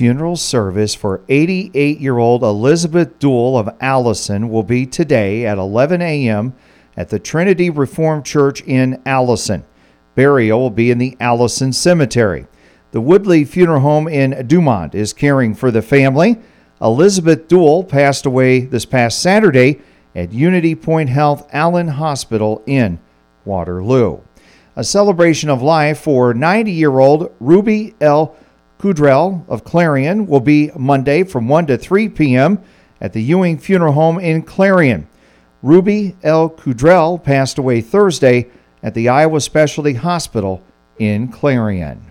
funeral service for 88 year old Elizabeth Duell of Allison will be today at 11 a.m. at the Trinity Reformed Church in Allison. Burial will be in the Allison Cemetery. The Woodley Funeral Home in Dumont is caring for the family. Elizabeth Duell passed away this past Saturday at Unity Point Health Allen Hospital in Waterloo. A celebration of life for 90 year old Ruby L. Kudrell of Clarion will be Monday from 1 to 3 p.m. at the Ewing Funeral Home in Clarion. Ruby L. Kudrell passed away Thursday at the Iowa Specialty Hospital in Clarion.